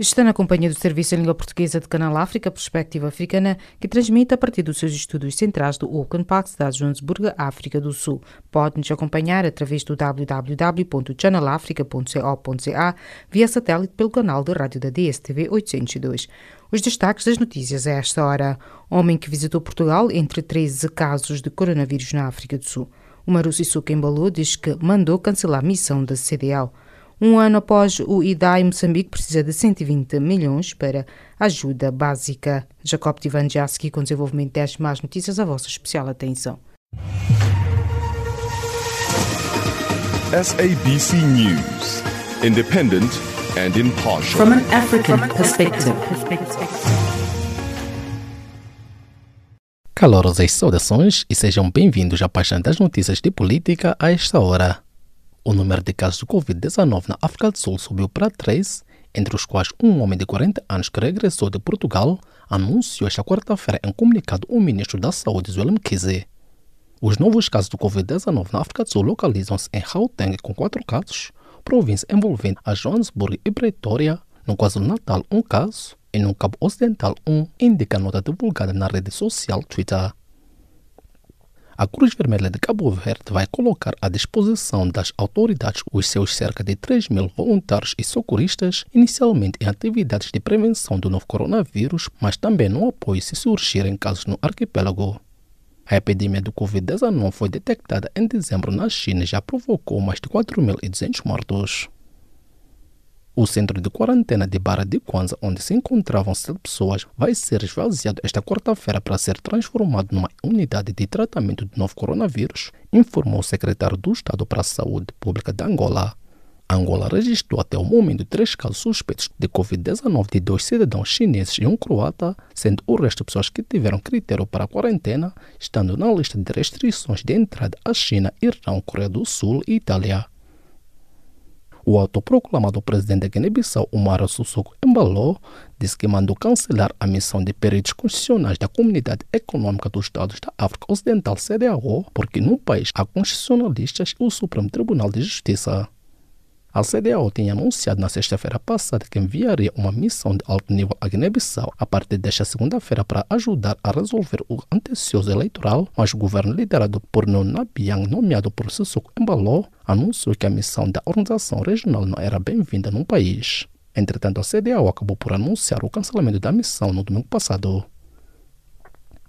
Está na companhia do Serviço em Língua Portuguesa de Canal África, Perspectiva Africana, que transmite a partir dos seus estudos centrais do Open Park da Joanesburgo, África do Sul. Pode-nos acompanhar através do www.channelafrica.co.za via satélite pelo canal de rádio da DSTV 802. Os destaques das notícias a esta hora. Homem que visitou Portugal entre 13 casos de coronavírus na África do Sul. O Maru Sissouka embalou diz que mandou cancelar a missão da CDL. Um ano após o IDAI, Moçambique precisa de 120 milhões para ajuda básica. Jacob Tivanjaski, com desenvolvimento das mais notícias, a vossa especial atenção. SABC News, independent and impartial. From an African perspective. Calorosas saudações e sejam bem-vindos à página das notícias de política a esta hora. O número de casos de Covid-19 na África do Sul subiu para 3, entre os quais um homem de 40 anos que regressou de Portugal anunciou esta quarta-feira em comunicado o ministro da Saúde, Zwelin Kize. Os novos casos de Covid-19 na África do Sul localizam-se em Gauteng, com 4 casos, província envolvendo a Johannesburg e Pretoria, no KwaZulu-Natal, um caso, e no Cabo Ocidental, um, indica a nota divulgada na rede social Twitter a Cruz Vermelha de Cabo Verde vai colocar à disposição das autoridades os seus cerca de 3 mil voluntários e socorristas, inicialmente em atividades de prevenção do novo coronavírus, mas também no apoio se surgirem casos no arquipélago. A epidemia do Covid-19 foi detectada em dezembro na China e já provocou mais de 4.200 mortos. O centro de quarentena de Barra de Kwanza, onde se encontravam sete pessoas, vai ser esvaziado esta quarta-feira para ser transformado numa unidade de tratamento do novo coronavírus, informou o secretário do Estado para a Saúde Pública de Angola. Angola registrou até o momento três casos suspeitos de Covid-19 de dois cidadãos chineses e um croata, sendo o resto pessoas que tiveram critério para a quarentena, estando na lista de restrições de entrada à China, Irão, Coreia do Sul e Itália. O autoproclamado presidente da Guiné-Bissau, Umar Sussoko Embaló, disse que mandou cancelar a missão de peritos constitucionais da Comunidade Econômica dos Estados da África Ocidental, CDAO, porque no país há constitucionalistas e o Supremo Tribunal de Justiça. A CDAO tinha anunciado na sexta-feira passada que enviaria uma missão de alto nível à Guiné-Bissau a partir desta segunda-feira para ajudar a resolver o antecioso eleitoral, mas o governo liderado por Nona Biang, nomeado por Sissoko Embalo, anunciou que a missão da organização regional não era bem-vinda no país. Entretanto, a CDAO acabou por anunciar o cancelamento da missão no domingo passado.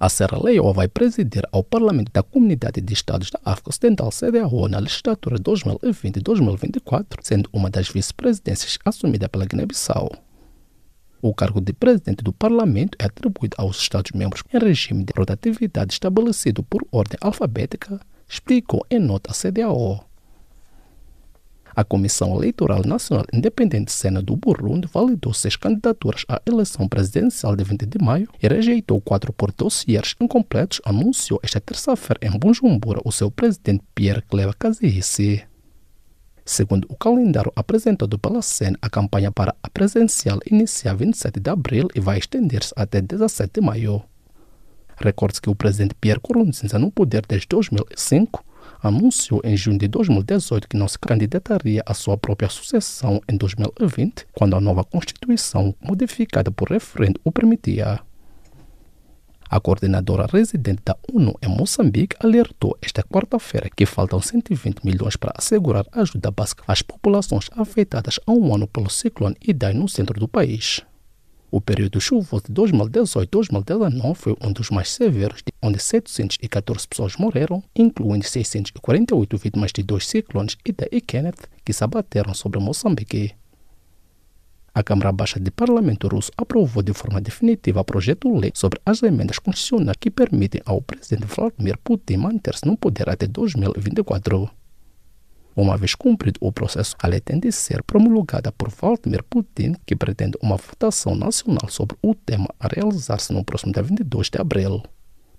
A Serra Leoa vai presidir ao Parlamento da Comunidade de Estados da África Ocidental, CDAO, na legislatura 2020-2024, sendo uma das vice-presidências assumida pela Guiné-Bissau. O cargo de presidente do Parlamento é atribuído aos Estados-membros em regime de rotatividade estabelecido por ordem alfabética, explicou em nota a CDAO. A Comissão Eleitoral Nacional Independente Sena do Burundi validou seis candidaturas à eleição presidencial de 20 de maio e rejeitou quatro por dossiers incompletos, anunciou esta terça-feira em Bujumbura o seu presidente Pierre Cleva Kazihissi. Segundo o calendário apresentado pela Sena, a campanha para a presidencial inicia 27 de abril e vai estender-se até 17 de maio. Recorde-se que o presidente Pierre Nkurunziza no poder desde 2005 anunciou em junho de 2018 que não se candidataria à sua própria sucessão em 2020, quando a nova Constituição, modificada por referendo, o permitia. A coordenadora residente da ONU em Moçambique alertou esta quarta-feira que faltam 120 milhões para assegurar ajuda básica às populações afetadas há um ano pelo ciclone Idai no centro do país. O período chuvoso de 2018-2019 foi um dos mais severos, onde 714 pessoas morreram, incluindo 648 vítimas de dois ciclones Ida e Kenneth, que se abateram sobre Moçambique. A Câmara Baixa de Parlamento Russo aprovou de forma definitiva o projeto de lei sobre as emendas constitucionais que permitem ao presidente Vladimir Putin manter-se no poder até 2024. Uma vez cumprido o processo, a lei tem de ser promulgada por Vladimir Putin, que pretende uma votação nacional sobre o tema a realizar-se no próximo dia 22 de abril.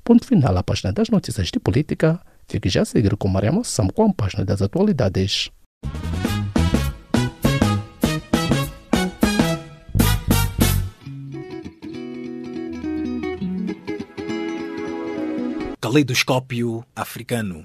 Ponto final à página das notícias de política. Fique já a seguir com Maria Massam com a página das atualidades. Caleidoscópio africano.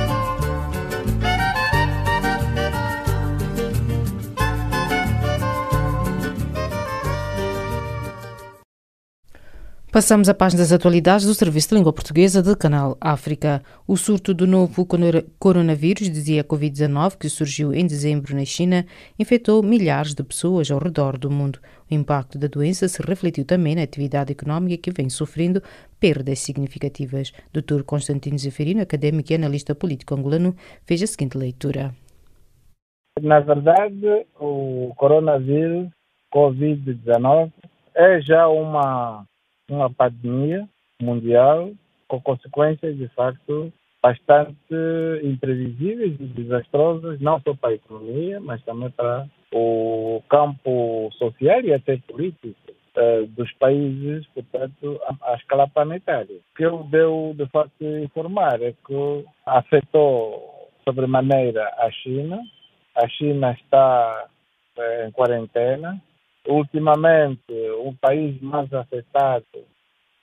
Passamos à página das atualidades do Serviço de Língua Portuguesa do Canal África. O surto do novo coronavírus, dizia Covid-19, que surgiu em dezembro na China, infectou milhares de pessoas ao redor do mundo. O impacto da doença se refletiu também na atividade económica que vem sofrendo perdas significativas. Dr. Constantino Zeferino, académico e analista político angolano, fez a seguinte leitura. Na verdade, o coronavírus Covid-19 é já uma uma pandemia mundial com consequências, de facto, bastante imprevisíveis e desastrosas, não só para a economia, mas também para o campo social e até político eh, dos países, portanto, à, escala planetária. O que eu devo, de facto, informar é que afetou sobremaneira a China. A China está eh, em quarentena, Ultimamente, o país mais afetado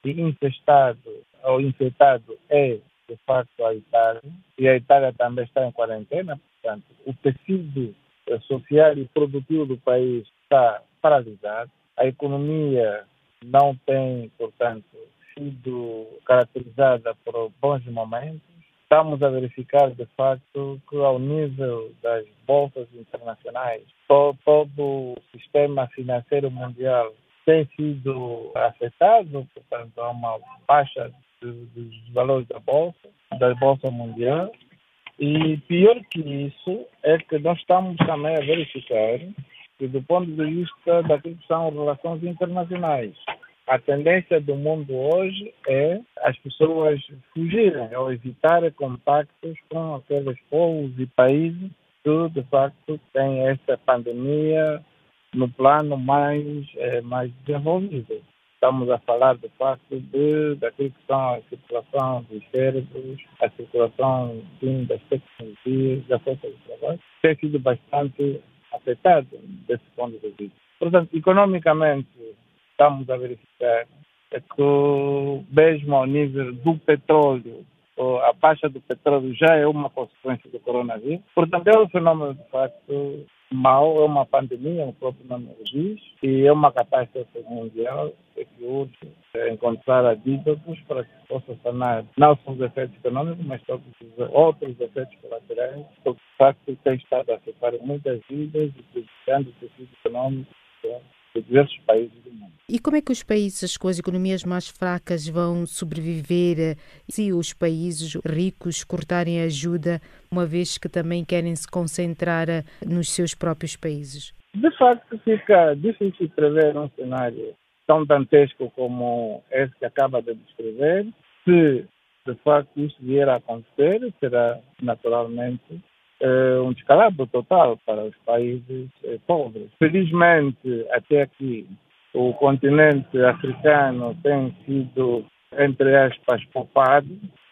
e infestado ou infectado é, de facto, a Itália. E a Itália também está em quarentena, portanto, o tecido social e produtivo do país está paralisado. A economia não tem, portanto, sido caracterizada por bons momentos estamos a verificar, de facto, que ao nível das bolsas internacionais, todo, o sistema financeiro mundial tem sido afetado, portanto, há uma baixa dos valores da bolsa, da bolsa mundial. E pior que isso é que nós estamos também a verificar que, do ponto de vista daquilo que são relações internacionais, a tendência do mundo hoje é as pessoas fugirem ou evitar contactos com aqueles povos e países que, de facto, têm esta pandemia no plano mais, é, mais desenvolvido. Estamos a falar, de facto, de, daquilo que são a circulação dos cérebros, a circulação sim, das tecnologias, da força de trabalho, tem sido bastante afetado desse ponto de vista. Portanto, economicamente, estamos a verificar é que, mesmo ao nível do petróleo, a baixa do petróleo já é uma consequência do coronavírus. Portanto, é um fenômeno, de facto, mau, é uma pandemia, o próprio nome diz, e é uma catástrofe mundial é que urge encontrar antídotos para que possa sanar não só os efeitos econômicos, mas todos os outros efeitos colaterais, porque, de facto, tem estado a afetar muitas vidas e prejudicando o tecido econômico de diversos países do mundo. E como é que os países com as economias mais fracas vão sobreviver eh, se os países ricos cortarem ajuda, uma vez que também querem se concentrar eh, nos seus próprios países? De facto, fica difícil prever um cenário tão dantesco como esse que acaba de descrever. Se de facto isso vier a acontecer, será naturalmente um descalabro total para os países uh, pobres. Felizmente, até aqui, o continente africano tem sido, entre aspas, poupado.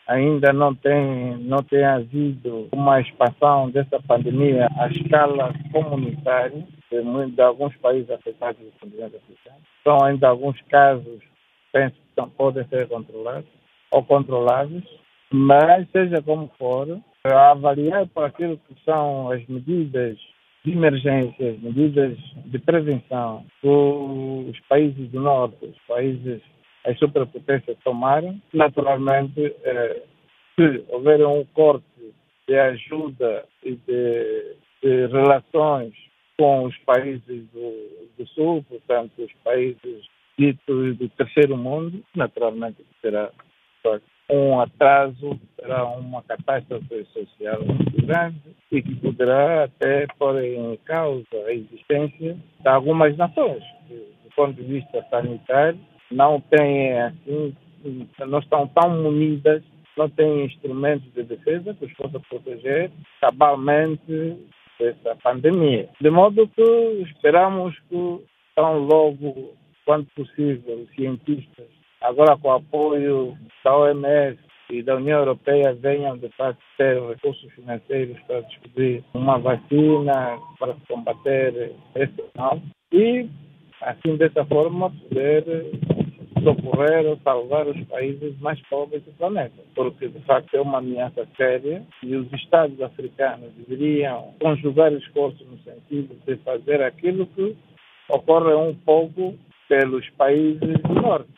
Ainda não tem, não tem havido uma expansão dessa pandemia à escala comunitária de, de alguns países afetados do continente africano. São ainda alguns casos, penso que podem ser controlados ou controlados, mas seja como for, a avaliar por aquilo que são as medidas de emergência, as medidas de prevenção que os países do norte, os países, as superpotências tomaram, naturalmente, eh, se houver um corte de ajuda e de, de relações com os países do, do, sul, portanto, os países ditos do terceiro mundo, naturalmente será um atraso, será uma catástrofe social muito grande e que poderá até pôr em causa a existência de algumas nações. Do ponto de vista sanitário, não têm assim, não estão tão munidas, não têm instrumentos de defesa que os possam proteger cabalmente dessa pandemia. De modo que esperamos que tão logo quanto possível os cientistas agora com o apoio da OMS e da União Europeia venham de facto ter recursos financeiros para descobrir uma vacina para combater esse mal e assim dessa forma poder socorrer ou salvar os países mais pobres do planeta, porque de facto é uma ameaça séria e os Estados africanos deveriam conjugar esforços no sentido de fazer aquilo que ocorre um pouco pelos países do norte,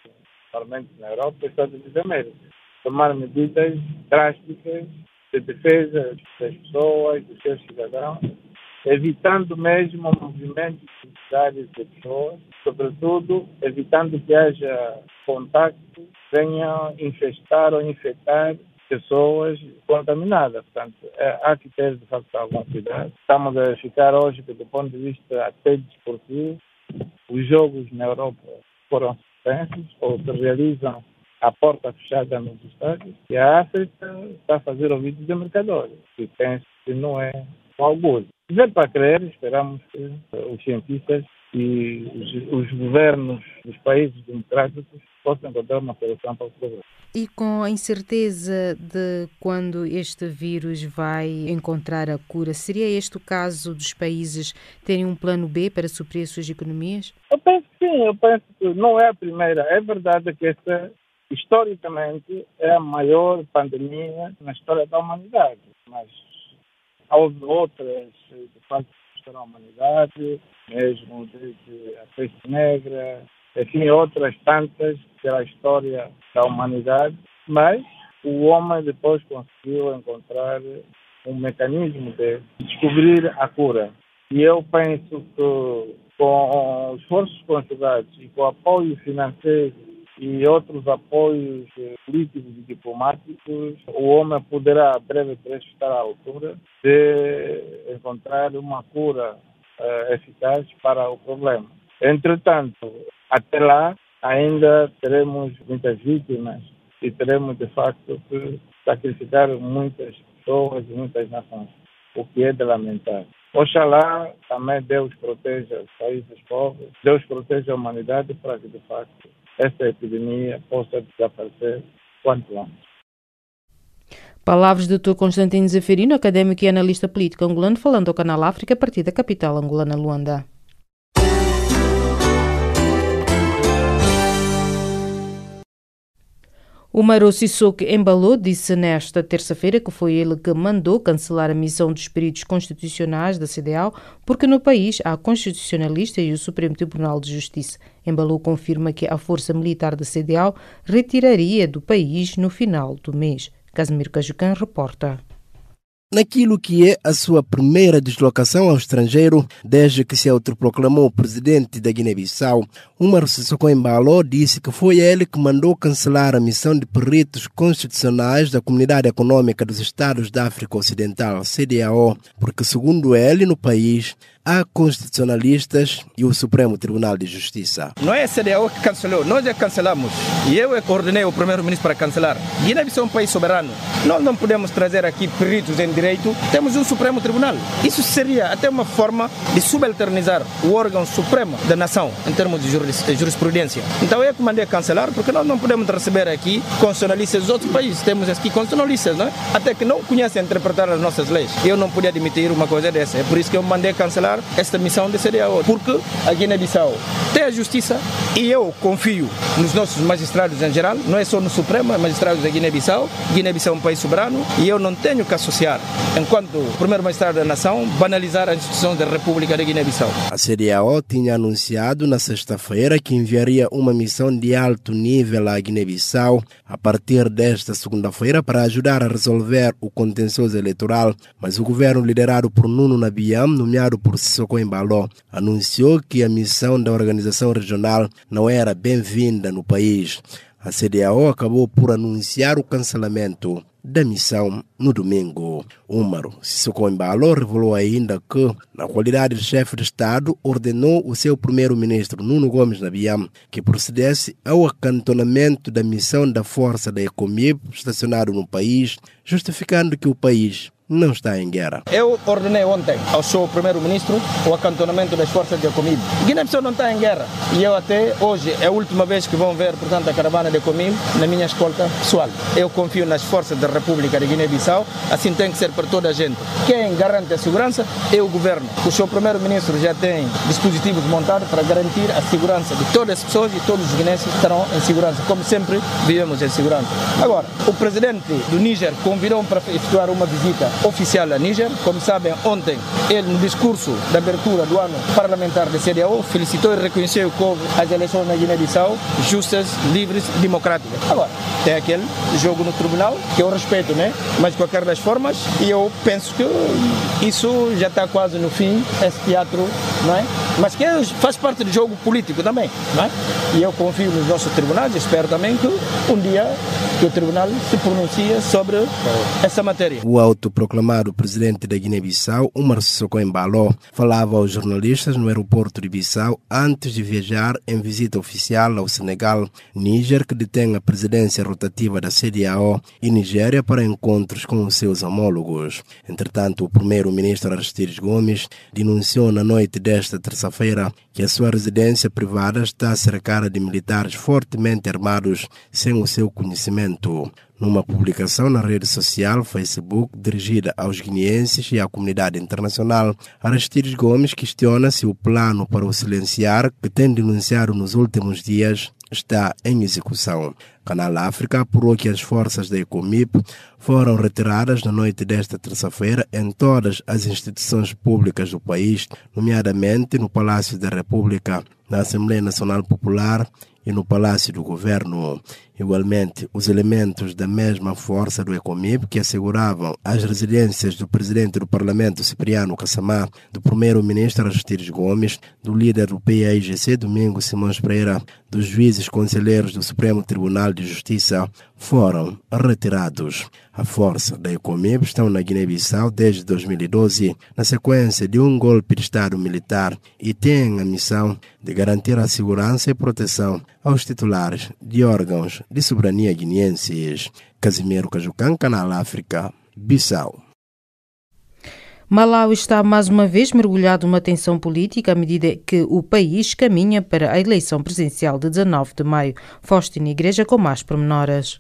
principalmente na Europa e Estados Unidos da América. Tomar medidas drásticas de defesa das pessoas, dos seus cidadãos, evitando mesmo movimentos sociais de pessoas, sobretudo evitando que haja contacto, venham infestar ou infectar pessoas contaminadas. Portanto, é, há que ter, de facto, algum cuidado. Estamos a ficar hoje, do ponto de vista até desportivo, os jogos na Europa foram ou se realizam a porta fechada nos estádios e a África está a fazer ouvidos de mercadores, que penso que não é orgulho. Ver para crer, esperamos que os cientistas e os, os, governos dos países democráticos possam encontrar uma solução para o problema. E com a incerteza de quando este vírus vai encontrar a cura, seria este o caso dos países terem um plano B para suprir as suas economias? Sim, eu penso que não é a primeira. É verdade que esta, historicamente, é a maior pandemia na história da humanidade, mas houve outras, de facto, da humanidade, mesmo desde a peste negra, enfim, outras tantas pela história da humanidade, mas o homem depois conseguiu encontrar um mecanismo de descobrir a cura. E eu penso que com esforços conjugados e com apoio financeiro e outros apoios eh, políticos e diplomáticos, o homem poderá, breve trecho, estar à altura de encontrar uma cura uh, eficaz para o problema. Entretanto, até lá, ainda teremos muitas vítimas e teremos, de facto, que sacrificar muitas pessoas e muitas nações, o que é de lamentar. Oxalá também Deus proteja os países pobres, Deus proteja a humanidade para que, de facto, esta epidemia possa desaparecer quanto antes. Palavras do Dr. Constantino Zeferino, académico e analista político angolano, falando ao Canal África a partir da capital angolana, Luanda. O Maro Sissoko Embalou disse nesta terça-feira que foi ele que mandou cancelar a missão dos peritos constitucionais da CDAO porque no país há constitucionalista e o Supremo Tribunal de Justiça. Embalou confirma que a força militar da CDAO retiraria do país no final do mês. Casimiro Cajucan reporta naquilo que é a sua primeira deslocação ao estrangeiro desde que se autoproclamou presidente da Guiné-Bissau. Umar Sissoko Embalo disse que foi ele que mandou cancelar a missão de peritos constitucionais da Comunidade Econômica dos Estados da África Ocidental, CDAO, porque, segundo ele, no país há constitucionalistas e o Supremo Tribunal de Justiça. Não é a CDAO que cancelou, nós é que cancelamos. E eu é que ordenei o primeiro-ministro para cancelar. Guiné-Bissau é um país soberano. Nós não podemos trazer aqui peritos em direito, temos um Supremo Tribunal. Isso seria até uma forma de subalternizar o órgão supremo da nação em termos de jurisprudência. Então eu é que mandei cancelar, porque nós não podemos receber aqui constitucionalistas dos outros países. Temos aqui constitucionalistas, não é? até que não conhecem interpretar as nossas leis. Eu não podia admitir uma coisa dessa. É por isso que eu mandei cancelar esta missão de CDAO, porque a Guiné-Bissau tem a justiça e eu confio nos nossos magistrados em geral, não é só no Supremo, é magistrados da Guiné-Bissau. Guiné-Bissau é um país soberano e eu não tenho que associar, enquanto primeiro magistrado da nação, banalizar a instituição da República da Guiné-Bissau. A CDAO tinha anunciado na sexta-feira que enviaria uma missão de alto nível à Guiné-Bissau a partir desta segunda-feira para ajudar a resolver o contencioso eleitoral, mas o governo liderado por Nuno Nabiam, nomeado por Sissoko Embaló, anunciou que a missão da organização regional não era bem-vinda no país. A CDAO acabou por anunciar o cancelamento da missão no domingo. Úmaro Sissoko Embalo revelou ainda que, na qualidade de chefe de Estado, ordenou o seu primeiro-ministro Nuno Gomes Nabiam que procedesse ao acantonamento da missão da força da Ecomib estacionado no país, justificando que o país não está em guerra. Eu ordenei ontem ao seu primeiro-ministro o acantonamento das forças de Comil. Guiné-Bissau não está em guerra. E eu até hoje é a última vez que vão ver, portanto, a caravana de Comil na minha escolta pessoal. Eu confio nas forças da República de Guiné-Bissau, assim tem que ser para toda a gente. Quem garante a segurança é o governo. O seu primeiro-ministro já tem dispositivos montados para garantir a segurança de todas as pessoas e todos os guinenses estarão em segurança, como sempre vivemos em segurança. Agora, o presidente do Níger convidou-me para efetuar uma visita oficial a Níger. Como sabem, ontem ele, no discurso de abertura do ano parlamentar da CDAO, felicitou e reconheceu que houve as eleições na Guiné-Bissau justas, livres democráticas. Agora, tem aquele jogo no tribunal, que eu respeito, né? Mas de qualquer das formas, e eu penso que isso já está quase no fim, esse teatro, não é? Mas que faz parte do jogo político também, não é? E eu confio nos nossos tribunais, espero também que um dia que o tribunal se pronuncie sobre essa matéria. O autoproclamado presidente da Guiné-Bissau, Umar Sissoko Embalo, falava aos jornalistas no aeroporto de Bissau antes de viajar em visita oficial ao Senegal, Níger, que detém a presidência rotativa da CDAO, e Nigéria para encontros com os seus homólogos. Entretanto, o primeiro-ministro Aristides Gomes denunciou na noite desta terça-feira que a sua residência privada está cercada de militares fortemente armados sem o seu conhecimento. Numa publicação na rede social Facebook dirigida aos guineenses e à comunidade internacional, Aristides Gomes questiona se o plano para o silenciar, que tem denunciado nos últimos dias, está em execução. Canal África apurou que as forças da Ecomip foram retiradas na noite desta terça-feira em todas as instituições públicas do país, nomeadamente no Palácio da República, na Assembleia Nacional Popular e no Palácio do Governo. Igualmente, os elementos da mesma força do Ecomib que asseguravam as residências do presidente do Parlamento Cipriano Cassamá, do primeiro-ministro Aristides Gomes, do líder do PAIGC Domingos Simões Pereira, dos juízes conselheiros do Supremo Tribunal de Justiça foram retirados. A força da Ecomib estão na Guiné-Bissau desde 2012, na sequência de um golpe de Estado militar e têm a missão de garantir a segurança e proteção aos titulares de órgãos de soberania guineenses. Casimiro Cajucan, Canal África, Bissau. Malau está mais uma vez mergulhado numa tensão política à medida que o país caminha para a eleição presidencial de 19 de maio. Faustin Igreja com mais pormenores.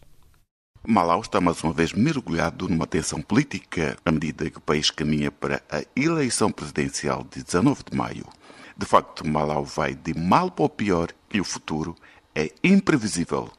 Malau está mais uma vez mergulhado numa tensão política à medida que o país caminha para a eleição presidencial de 19 de maio. De facto, Malau vai de mal para o pior e o futuro é imprevisível.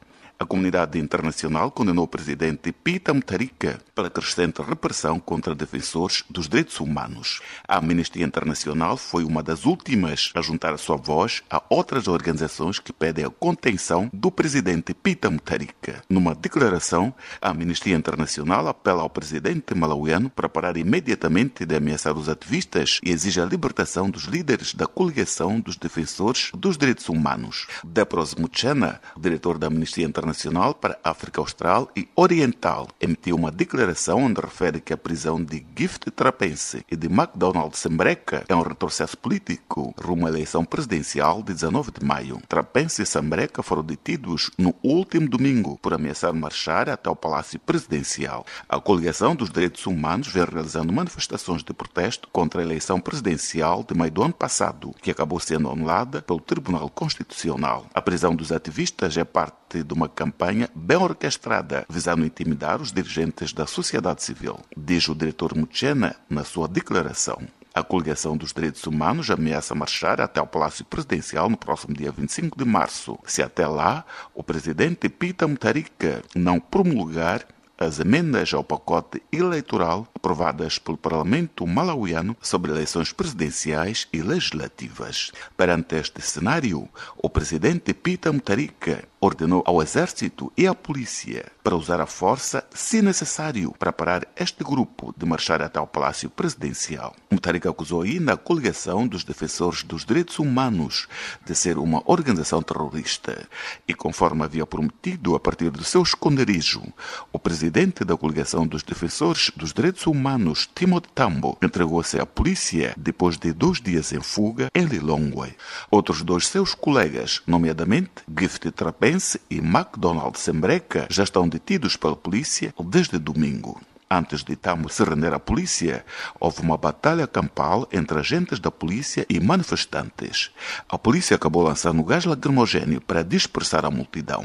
A comunidade internacional condenou o presidente Pita Mutharika pela crescente repressão contra defensores dos direitos humanos. A Amnistia Internacional foi uma das últimas a juntar a sua voz a outras organizações que pedem a contenção do presidente Pita Mutharika. Numa declaração, a Amnistia Internacional apela ao presidente malauiano para parar imediatamente de ameaçar os ativistas e exige a libertação dos líderes da coligação dos defensores dos direitos humanos. Depros Muchena, diretor da Amnistia Internacional, Internacional para a África Austral e Oriental emitiu uma declaração onde refere que a prisão de Gift Trapense e de MacDonald Sembreca é um retrocesso político rumo à eleição presidencial de 19 de maio. Trapense e Sembreca foram detidos no último domingo por ameaçar marchar até o Palácio Presidencial. A coligação dos direitos humanos vem realizando manifestações de protesto contra a eleição presidencial de maio do ano passado, que acabou sendo anulada pelo Tribunal Constitucional. A prisão dos ativistas é parte de uma campanha bem orquestrada visando intimidar os dirigentes da sociedade civil, diz o diretor Muchena na sua declaração. A coligação dos direitos humanos ameaça marchar até o Palácio Presidencial no próximo dia 25 de março, se até lá o presidente Pita Mutharika não promulgar as emendas ao pacote eleitoral aprovadas pelo Parlamento malauiano sobre eleições presidenciais e legislativas. Perante este cenário, o presidente Pita Mutharika ordenou ao exército e à polícia para usar a força, se necessário, para parar este grupo de marchar até o Palácio Presidencial. Mutharika acusou ainda a coligação dos defensores dos direitos humanos de ser uma organização terrorista. E conforme havia prometido a partir do seu esconderijo, o presidente da coligação dos defensores dos direitos humanos, Timothy Tambo, entregou-se à polícia depois de dois dias em fuga em Lilongwe. Outros dois seus colegas, nomeadamente Gift Trapense e MacDonald Sembreca, já estão detidos pela polícia desde domingo. Antes de Tambo se render à polícia, houve uma batalha campal entre agentes da polícia e manifestantes. A polícia acabou lançando gás lacrimogêneo para dispersar a multidão.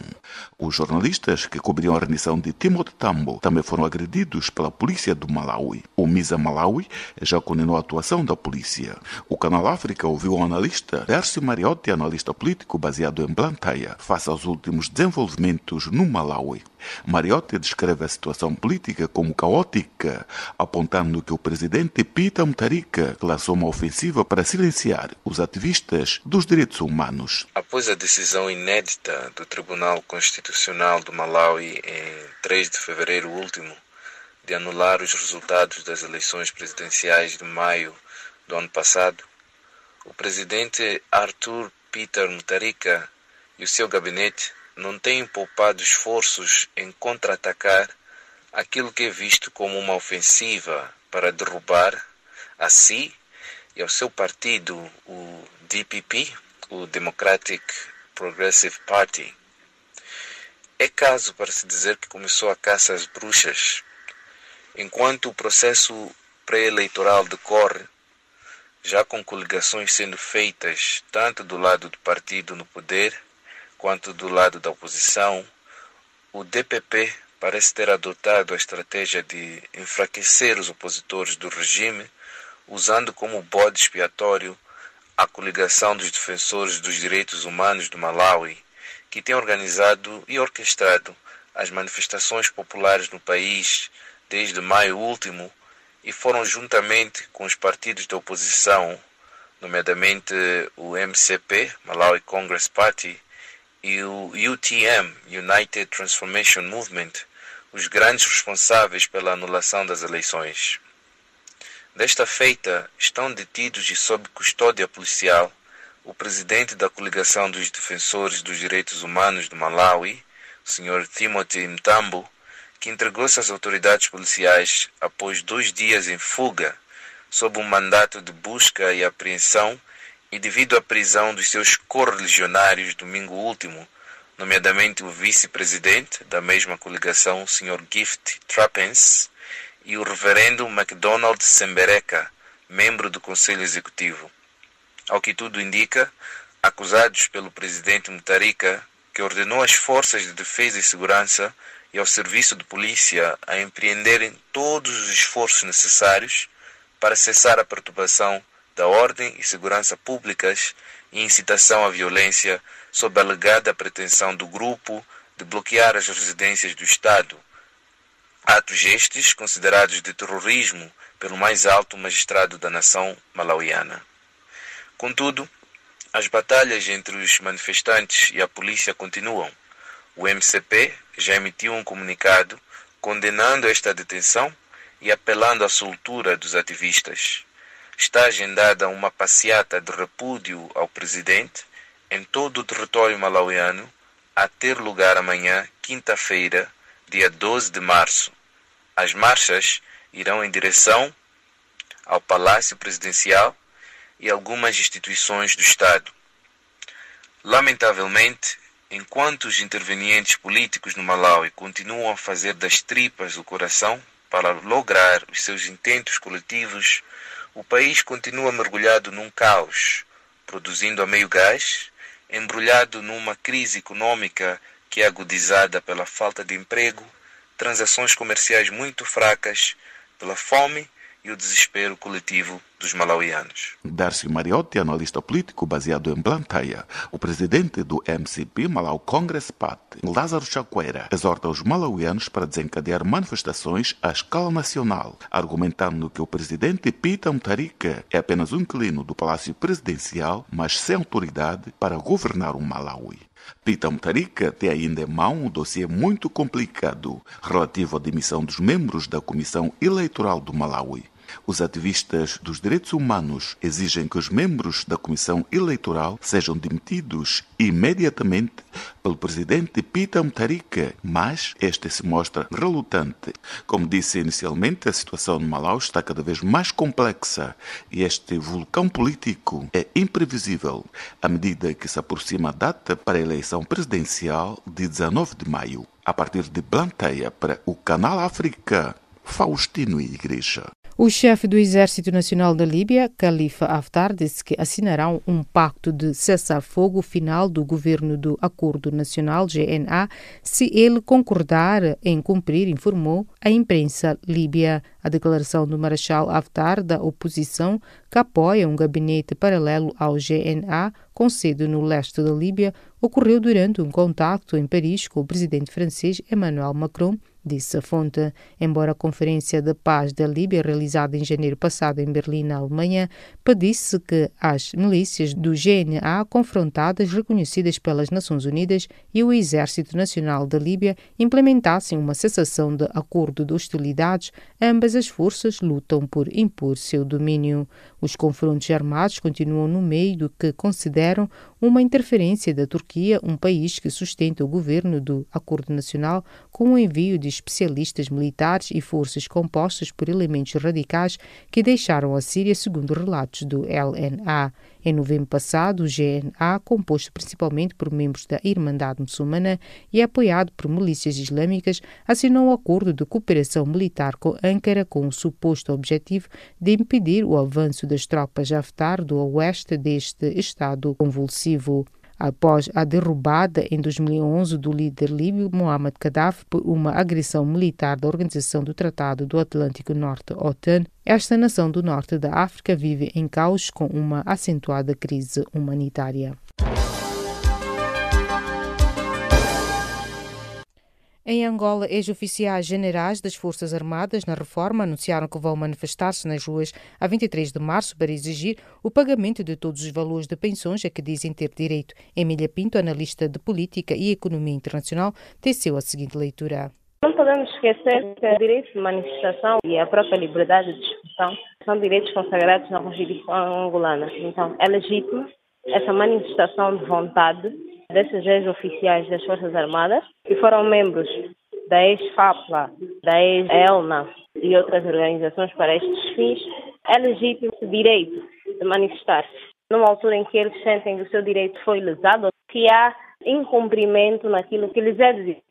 Os jornalistas que cobriam a rendição de Timothy Tambo também foram agredidos pela polícia do Malawi. O Misa Malawi já condenou a atuação da polícia. O Canal África ouviu o analista Darcy Mariotti, analista político baseado em Blantyre, face aos últimos desenvolvimentos no Malawi. Mariotti descreve a situação política como caótica, apontando que o presidente Peter Mutharika lançou uma ofensiva para silenciar os ativistas dos direitos humanos. Após a decisão inédita do Tribunal Constitucional do Malawi em 3 de fevereiro último de anular os resultados das eleições presidenciais de maio do ano passado, o presidente Arthur Peter Mutharika e o seu gabinete não têm poupado esforços em contra-atacar aquilo que é visto como uma ofensiva para derrubar a si e ao seu partido, o DPP, o Democratic Progressive Party. É caso para se dizer que começou a caça às bruxas. Enquanto o processo pré-eleitoral decorre, já com coligações sendo feitas tanto do lado do partido no poder quanto do lado da oposição, o DPP parece ter adotado a estratégia de enfraquecer os opositores do regime, usando como bode expiatório a coligação dos defensores dos direitos humanos do Malawi, que tem organizado e orquestrado as manifestações populares no país desde maio último e foram juntamente com os partidos da oposição, nomeadamente o MCP, Malawi Congress Party, e o UTM, United Transformation Movement, os grandes responsáveis pela anulação das eleições. Desta feita, estão detidos e sob custódia policial o presidente da coligação dos defensores dos direitos humanos do Malawi, o Sr. Timothy Mtambo, que entregou-se às autoridades policiais após dois dias em fuga, sob um mandato de busca e apreensão e devido à prisão dos seus correligionários domingo último, nomeadamente o vice-presidente da mesma coligação, Sr. Gift Trappens, e o reverendo MacDonald Sembereka, membro do Conselho Executivo. Ao que tudo indica, acusados pelo presidente Mutarika, que ordenou às forças de defesa e segurança e ao serviço de polícia a empreenderem todos os esforços necessários para cessar a perturbação da ordem e segurança públicas e incitação à violência sob a alegada pretensão do grupo de bloquear as residências do Estado. Atos estes considerados de terrorismo pelo mais alto magistrado da nação malauiana. Contudo, as batalhas entre os manifestantes e a polícia continuam. O MCP já emitiu um comunicado condenando esta detenção e apelando à soltura dos ativistas está agendada uma passeata de repúdio ao presidente em todo o território malauiano a ter lugar amanhã, quinta-feira, dia 12 de março. As marchas irão em direção ao Palácio Presidencial e algumas instituições do Estado. Lamentavelmente, enquanto os intervenientes políticos no Malawi continuam a fazer das tripas o coração para lograr os seus intentos coletivos o país continua mergulhado num caos, produzindo a meio gás, embrulhado numa crise econômica que é agudizada pela falta de emprego, transações comerciais muito fracas, pela fome e o desespero coletivo dos malauianos. Darcy Mariotti, analista político baseado em Blantyre, o presidente do MCP Malau Congress Party, Lázaro Chacuera, exorta os malauianos para desencadear manifestações à escala nacional, argumentando que o presidente Peter Mutharika é apenas um inquilino do Palácio Presidencial, mas sem autoridade para governar o Malawi. Peter Mutharika tem ainda em mão um dossiê muito complicado relativo à demissão dos membros da Comissão Eleitoral do Malawi. Os ativistas dos direitos humanos exigem que os membros da Comissão Eleitoral sejam demitidos imediatamente pelo presidente Peter Mutharika, mas este se mostra relutante. Como disse inicialmente, a situação no Malau está cada vez mais complexa e este vulcão político é imprevisível à medida que se aproxima a data para a eleição presidencial de 19 de maio. A partir de Blantyre para o Canal África, Faustino e Igreja. O chefe do Exército Nacional da Líbia, Khalifa Haftar, disse que assinarão um pacto de cessar-fogo final do governo do Acordo Nacional, GNA, se ele concordar em cumprir, informou a imprensa líbia. A declaração do Marechal Haftar da oposição, que apoia um gabinete paralelo ao GNA, com sede no leste da Líbia, ocorreu durante um contacto em Paris com o presidente francês Emmanuel Macron disse a fonte. Embora a Conferência de Paz da Líbia, realizada em janeiro passado em Berlim, na Alemanha, pedisse que as milícias do GNA confrontadas, reconhecidas pelas Nações Unidas, e o Exército Nacional da Líbia implementassem uma cessação de acordo de hostilidades, ambas as forças lutam por impor seu domínio. Os confrontos armados continuam no meio do que consideram uma interferência da Turquia, um país que sustenta o governo do Acordo Nacional, com o envio de especialistas militares e forças compostas por elementos radicais que deixaram a Síria, segundo relatos do LNA. Em novembro passado, o GNA, composto principalmente por membros da Irmandade Muçulmana e apoiado por milícias islâmicas, assinou um acordo de cooperação militar com Ankara com o suposto objetivo de impedir o avanço das tropas Haftar do oeste deste estado convulsivo após a derrubada em 2011 do líder líbio Muammar Gaddafi por uma agressão militar da Organização do Tratado do Atlântico Norte, OTAN, esta nação do norte da África vive em caos com uma acentuada crise humanitária. Em Angola, ex-oficiais generais das Forças Armadas na reforma anunciaram que vão manifestar-se nas ruas a 23 de março para exigir o pagamento de todos os valores de pensões a que dizem ter direito. Emília Pinto, analista de política e economia internacional, teceu a seguinte leitura. Não podemos esquecer que o direito de manifestação e a própria liberdade de expressão são direitos consagrados na Constituição angolana. Então, é legítimo essa manifestação de vontade desses ex-oficiais das Forças Armadas, que foram membros da ex-FAPLA, da ex-ELNA e outras organizações para estes fins, é legítimo o direito de manifestar-se. Numa altura em que eles sentem que o seu direito foi lesado, que há incumprimento naquilo que lhes é devido.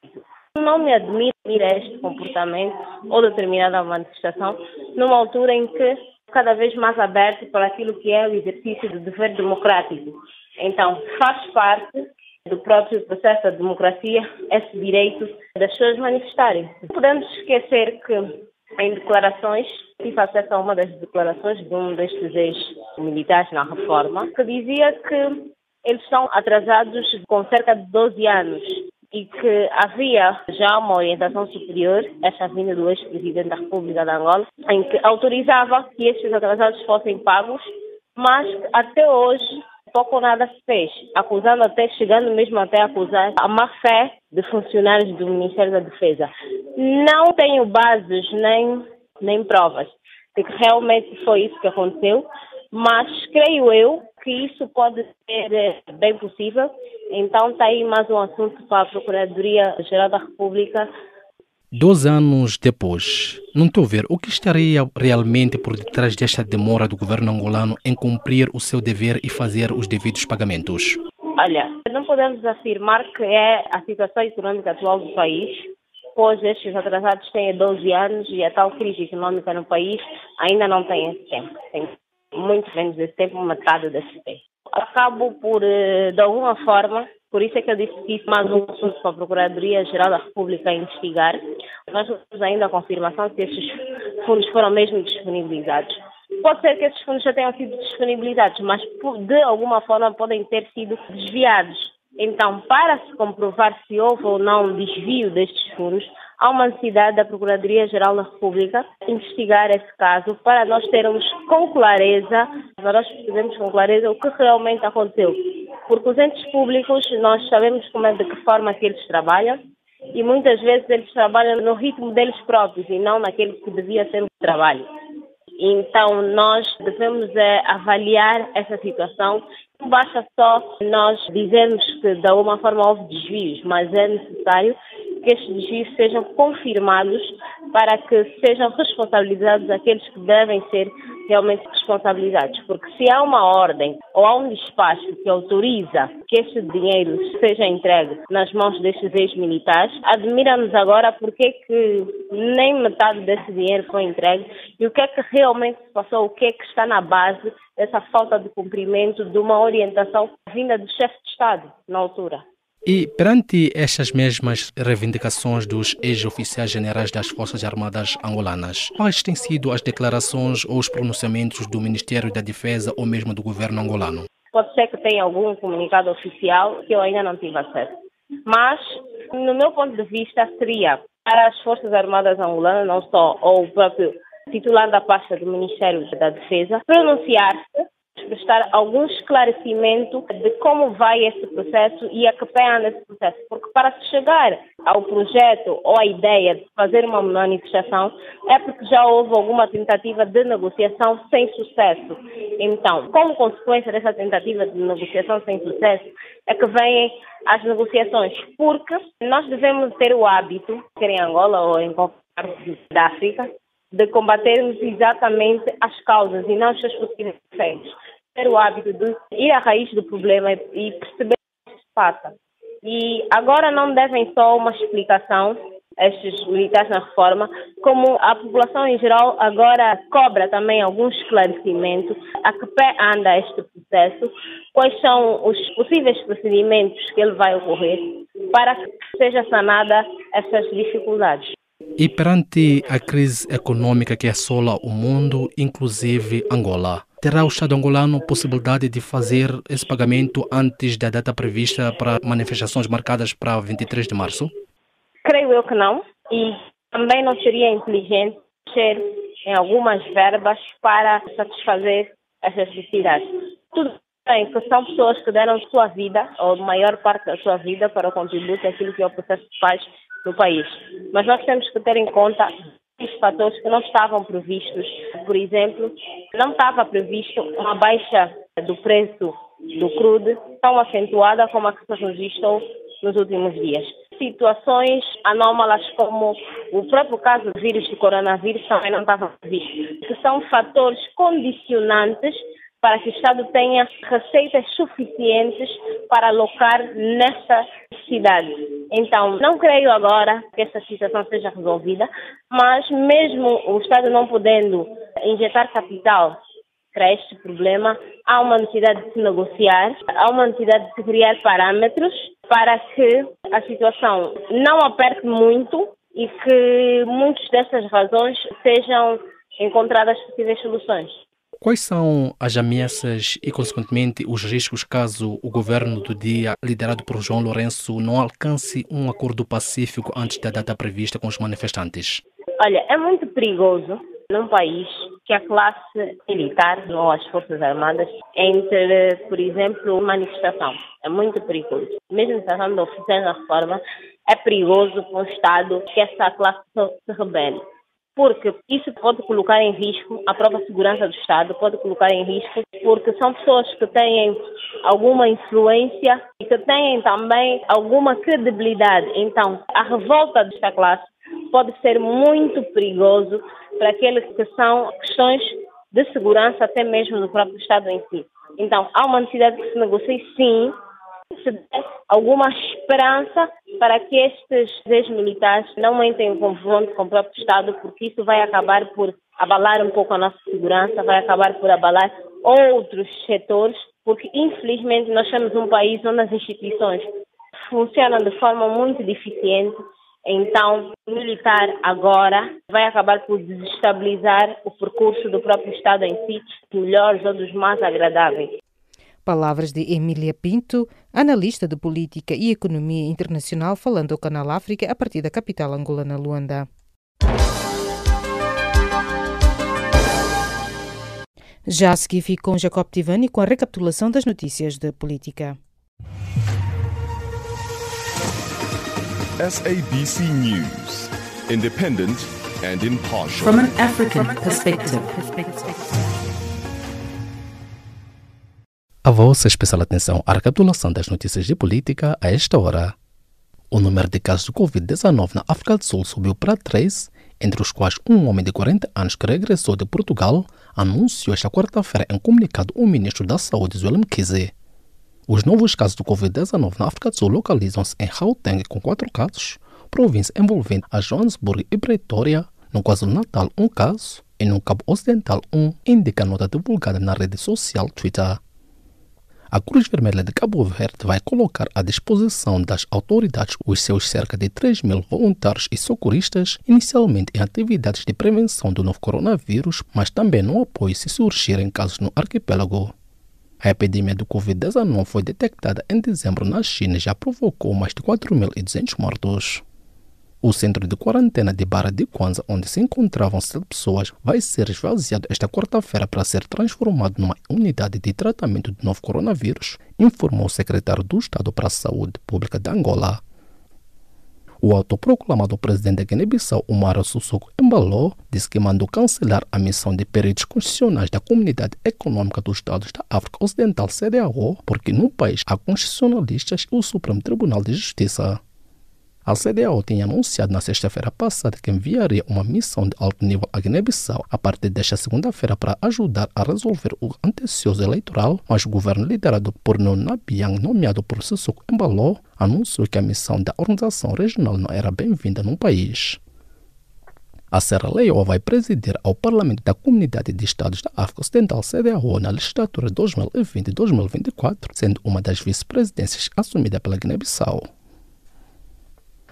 Não me admira este comportamento ou determinada manifestação numa altura em que cada vez mais aberto para aquilo que é o exercício do dever democrático. Então, faz parte do próprio processo da democracia esse direito das pessoas manifestarem. Não podemos esquecer que em declarações, tive acesso a uma das declarações de um destes ex-militares na reforma, que dizia que eles estão atrasados com cerca de 12 anos e que havia já uma orientação superior, esta vinda do ex-presidente da República de Angola, em que autorizava que estes atrasados fossem pagos, mas até hoje pouco ou nada se fez, acusando até, chegando mesmo até a acusar a má fé de funcionários do Ministério da Defesa. Não tenho bases nem, nem provas de que realmente foi isso que aconteceu, mas creio eu que isso pode ser eh, bem possível. Então está aí mais um assunto para a Procuradoria-Geral da República Dois anos depois, não estou a ver o que estaria realmente por detrás desta demora do governo angolano em cumprir o seu dever e fazer os devidos pagamentos? Olha, não podemos afirmar que é a situação econômica atual do país, pois estes atrasados têm 12 anos e a tal crise econômica no país ainda não tem esse tempo. Tem muito menos esse tempo, metade desse tempo. Acabo por, eh, de alguma forma, por isso é que eu disse que mais um assunto para a Procuradoria-Geral da República investigar. Nós não temos ainda a confirmação se estes fundos foram mesmo disponibilizados. Pode ser que esses fundos já tenham sido disponibilizados, mas de alguma forma podem ter sido desviados. Então, para se comprovar se houve ou não desvio destes fundos, há uma necessidade da Procuradoria-Geral da República investigar esse caso para nós termos com clareza, para nós percebermos com clareza o que realmente aconteceu. Porque os entes públicos, nós sabemos como é, de que forma que eles trabalham e muitas vezes eles trabalham no ritmo deles próprios e não naquele que devia ser o trabalho. Então, nós devemos é, avaliar essa situação. Não basta só nós dizermos que de alguma forma houve desvios, mas é necessário que estes desvios sejam confirmados para que sejam responsabilizados aqueles que devem ser realmente responsabilizados, porque se há uma ordem ou há um despacho que autoriza que este dinheiro seja entregue nas mãos destes ex-militares, admira-nos agora porque que nem metade desse dinheiro foi entregue e o que é que realmente se passou, o que é que está na base dessa falta de cumprimento de uma orientação vinda do chefe de Estado na altura. E perante estas mesmas reivindicações dos ex-oficiais generais das Forças Armadas angolanas, quais têm sido as declarações ou os pronunciamentos do Ministério da Defesa ou mesmo do governo angolano? Pode ser que tenha algum comunicado oficial que eu ainda não tive acesso. Mas, no meu ponto de vista, seria para as Forças Armadas angolanas, não só, ou o próprio titular da pasta do Ministério da Defesa, pronunciar-se prestar algum esclarecimento de como vai esse processo e a que pé anda esse processo. Porque para se chegar ao projeto ou à ideia de fazer uma manifestação, é porque já houve alguma tentativa de negociação sem sucesso. Então, como consequência dessa tentativa de negociação sem sucesso, é que vêm as negociações. Porque nós devemos ter o hábito, quer em Angola ou em qualquer parte da África, de combatermos exatamente as causas e não os seus possíveis efeitos ter o hábito de ir à raiz do problema e perceber o que se passa. E agora não devem só uma explicação, estes militares na reforma, como a população em geral agora cobra também algum esclarecimento a que pé anda este processo, quais são os possíveis procedimentos que ele vai ocorrer para que seja sanada essas dificuldades. E perante a crise econômica que assola o mundo, inclusive Angola, terá o Estado angolano possibilidade de fazer esse pagamento antes da data prevista para manifestações marcadas para 23 de março? Creio eu que não. E também não seria inteligente ter em algumas verbas para satisfazer essas necessidades. Tudo bem que são pessoas que deram sua vida, ou maior parte da sua vida, para o contributo aquilo que é o processo de paz no país. Mas nós temos que ter em conta fatores que não estavam previstos. Por exemplo, não estava previsto uma baixa do preço do crude tão acentuada como a que se registrou nos últimos dias. Situações anómalas como o próprio caso do vírus do coronavírus também não estava previsto, que são fatores condicionantes para que o Estado tenha receitas suficientes para alocar nessa cidade. Então, não creio agora que essa situação seja resolvida, mas mesmo o Estado não podendo injetar capital para este problema, há uma necessidade de se negociar, há uma necessidade de se criar parâmetros para que a situação não aperte muito e que muitas dessas razões sejam encontradas possíveis soluções. Quais são as ameaças e, consequentemente, os riscos caso o governo do dia, liderado por João Lourenço, não alcance um acordo pacífico antes da data prevista com os manifestantes? Olha, é muito perigoso num país que a classe militar ou as Forças Armadas entre, por exemplo, manifestação. É muito perigoso. Mesmo tratando de oficiais na reforma, é perigoso para um Estado que essa classe se rebele porque isso pode colocar em risco a própria segurança do Estado, pode colocar em risco, porque são pessoas que têm alguma influência e que têm também alguma credibilidade. Então, a revolta desta classe pode ser muito perigoso para aqueles que são questões de segurança, até mesmo no próprio Estado em si. Então, há uma necessidade que se negocie, sim, se dê alguma esperança para que estes ex-militares não entrem em confronto com o próprio Estado, porque isso vai acabar por abalar um pouco a nossa segurança, vai acabar por abalar outros setores, porque infelizmente nós temos um país onde as instituições funcionam de forma muito deficiente. Então, o militar agora vai acabar por desestabilizar o percurso do próprio Estado em si, melhores ou dos mais agradáveis. Palavras de Emília Pinto, analista de política e economia internacional, falando ao Canal África a partir da capital angolana Luanda. Já a seguir fico com Jacob Tivani com a recapitulação das notícias de política. SABC News. Independent and impartial. From an African perspective. A vossa especial atenção à recapitulação das notícias de política a esta hora. O número de casos de Covid-19 na África do Sul subiu para 3, entre os quais um homem de 40 anos que regressou de Portugal anunciou esta quarta-feira em comunicado o ministro da Saúde, Zwelem Kize. Os novos casos do Covid-19 na África do Sul localizam-se em Gauteng, com quatro casos, província envolvendo a Johannesburg e Pretoria, no KwaZulu-Natal, um caso, e no Cabo Ocidental, um, indica a nota divulgada na rede social Twitter. A Cruz Vermelha de Cabo Verde vai colocar à disposição das autoridades os seus cerca de 3 mil voluntários e socorristas, inicialmente em atividades de prevenção do novo coronavírus, mas também no apoio se surgirem casos no arquipélago. A epidemia do Covid-19 foi detectada em dezembro na China e já provocou mais de 4.200 mortos. O centro de quarentena de Barra de Kwanza, onde se encontravam sete pessoas, vai ser esvaziado esta quarta-feira para ser transformado numa unidade de tratamento do novo coronavírus, informou o secretário do Estado para a Saúde Pública de Angola. O autoproclamado presidente da Guiné-Bissau, Umar Sussoko Embalo, disse que mandou cancelar a missão de peritos constitucionais da Comunidade Econômica dos Estados da África Ocidental, CDAO, porque no país há constitucionalistas e o Supremo Tribunal de Justiça. A CDAO tinha anunciado na sexta-feira passada que enviaria uma missão de alto nível à Guiné-Bissau a partir desta segunda-feira para ajudar a resolver o antecioso eleitoral, mas o governo liderado por Nona Biang, nomeado por Sissoko Embalo, anunciou que a missão da organização regional não era bem-vinda no país. A Serra Leoa vai presidir ao Parlamento da Comunidade de Estados da África Ocidental CDAO na legislatura 2020-2024, sendo uma das vice-presidências assumida pela Guiné-Bissau.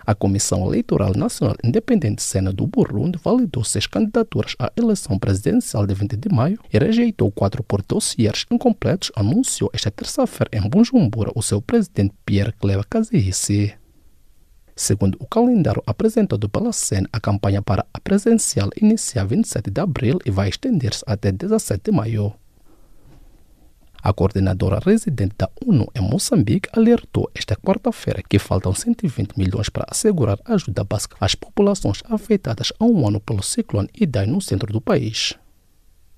A Comissão Eleitoral Nacional Independente Sena do Burundi validou seis candidaturas à eleição presidencial de 20 de maio e rejeitou quatro por dossiers incompletos, anunciou esta terça-feira em Bujumbura o seu presidente Pierre Cleva Kazihissi. Segundo o calendário apresentado pela Sena, a campanha para a presidencial inicia 27 de abril e vai estender-se até 17 de maio. A coordenadora residente da ONU em Moçambique alertou esta quarta-feira que faltam 120 milhões para assegurar ajuda básica às populações afetadas há um ano pelo ciclone Idai no centro do país.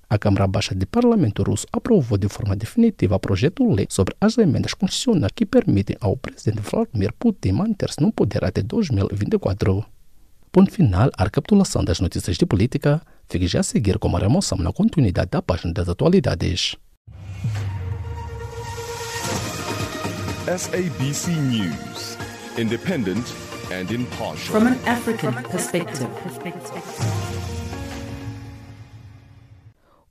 A Câmara Baixa de Parlamento Russo aprovou de forma definitiva o projeto-lei sobre as emendas constitucionais que permitem ao presidente Vladimir Putin manter-se no poder até 2024. Ponto final à recapitulação das notícias de política. Fique já a seguir com uma remoção na continuidade da página das atualidades. SABC News, independent and impartial. From an African perspective.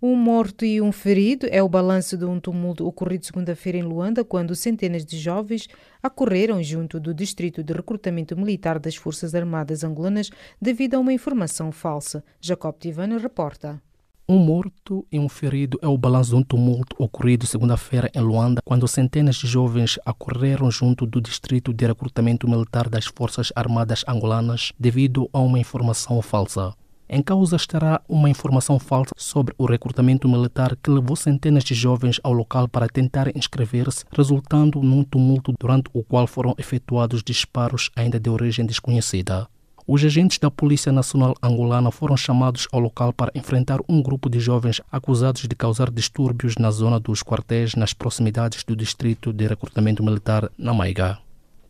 Um morto e um ferido é o balanço de um tumulto ocorrido segunda-feira em Luanda, quando centenas de jovens acorreram junto do distrito de recrutamento militar das Forças Armadas angolanas devido a uma informação falsa. Jacob Tivano reporta. Um morto e um ferido é o balanço de um tumulto ocorrido segunda-feira em Luanda, quando centenas de jovens acorreram junto do distrito de recrutamento militar das Forças Armadas angolanas devido a uma informação falsa. Em causa estará uma informação falsa sobre o recrutamento militar que levou centenas de jovens ao local para tentarem inscrever-se, resultando num tumulto durante o qual foram efetuados disparos ainda de origem desconhecida. Os agentes da Polícia Nacional Angolana foram chamados ao local para enfrentar um grupo de jovens acusados de causar distúrbios na zona dos quartéis nas proximidades do distrito de recrutamento militar na Maiga.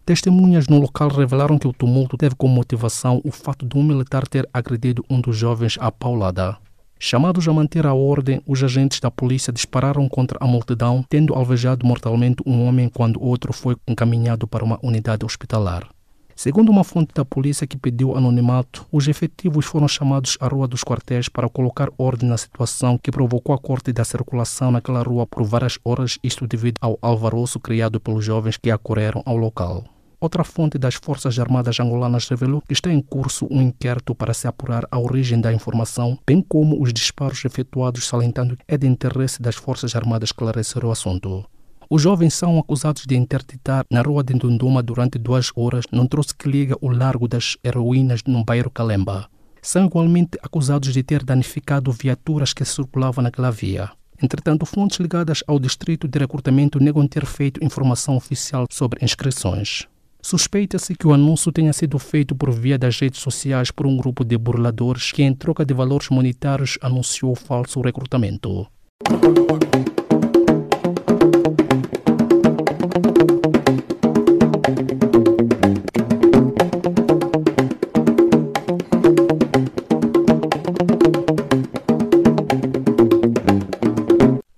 Testemunhas no local revelaram que o tumulto teve como motivação o fato de um militar ter agredido um dos jovens à paulada. Chamados a manter a ordem, os agentes da polícia dispararam contra a multidão, tendo alvejado mortalmente um homem quando outro foi encaminhado para uma unidade hospitalar. Segundo uma fonte da polícia que pediu anonimato, os efetivos foram chamados à Rua dos Quartéis para colocar ordem na situação que provocou a corte da circulação naquela rua por várias horas, isto devido ao alvoroço criado pelos jovens que acorreram ao local. Outra fonte das Forças Armadas angolanas revelou que está em curso um inquérito para se apurar a origem da informação, bem como os disparos efetuados, salientando que é de interesse das Forças Armadas esclarecer o assunto. Os jovens são acusados de interditar na rua de Ndunduma durante duas horas num troço que liga o Largo das Heroínas no bairro Calemba. São igualmente acusados de ter danificado viaturas que circulavam naquela via. Entretanto, fontes ligadas ao distrito de recrutamento negam ter feito informação oficial sobre inscrições. Suspeita-se que o anúncio tenha sido feito por via das redes sociais por um grupo de burladores que, em troca de valores monetários, anunciou falso recrutamento.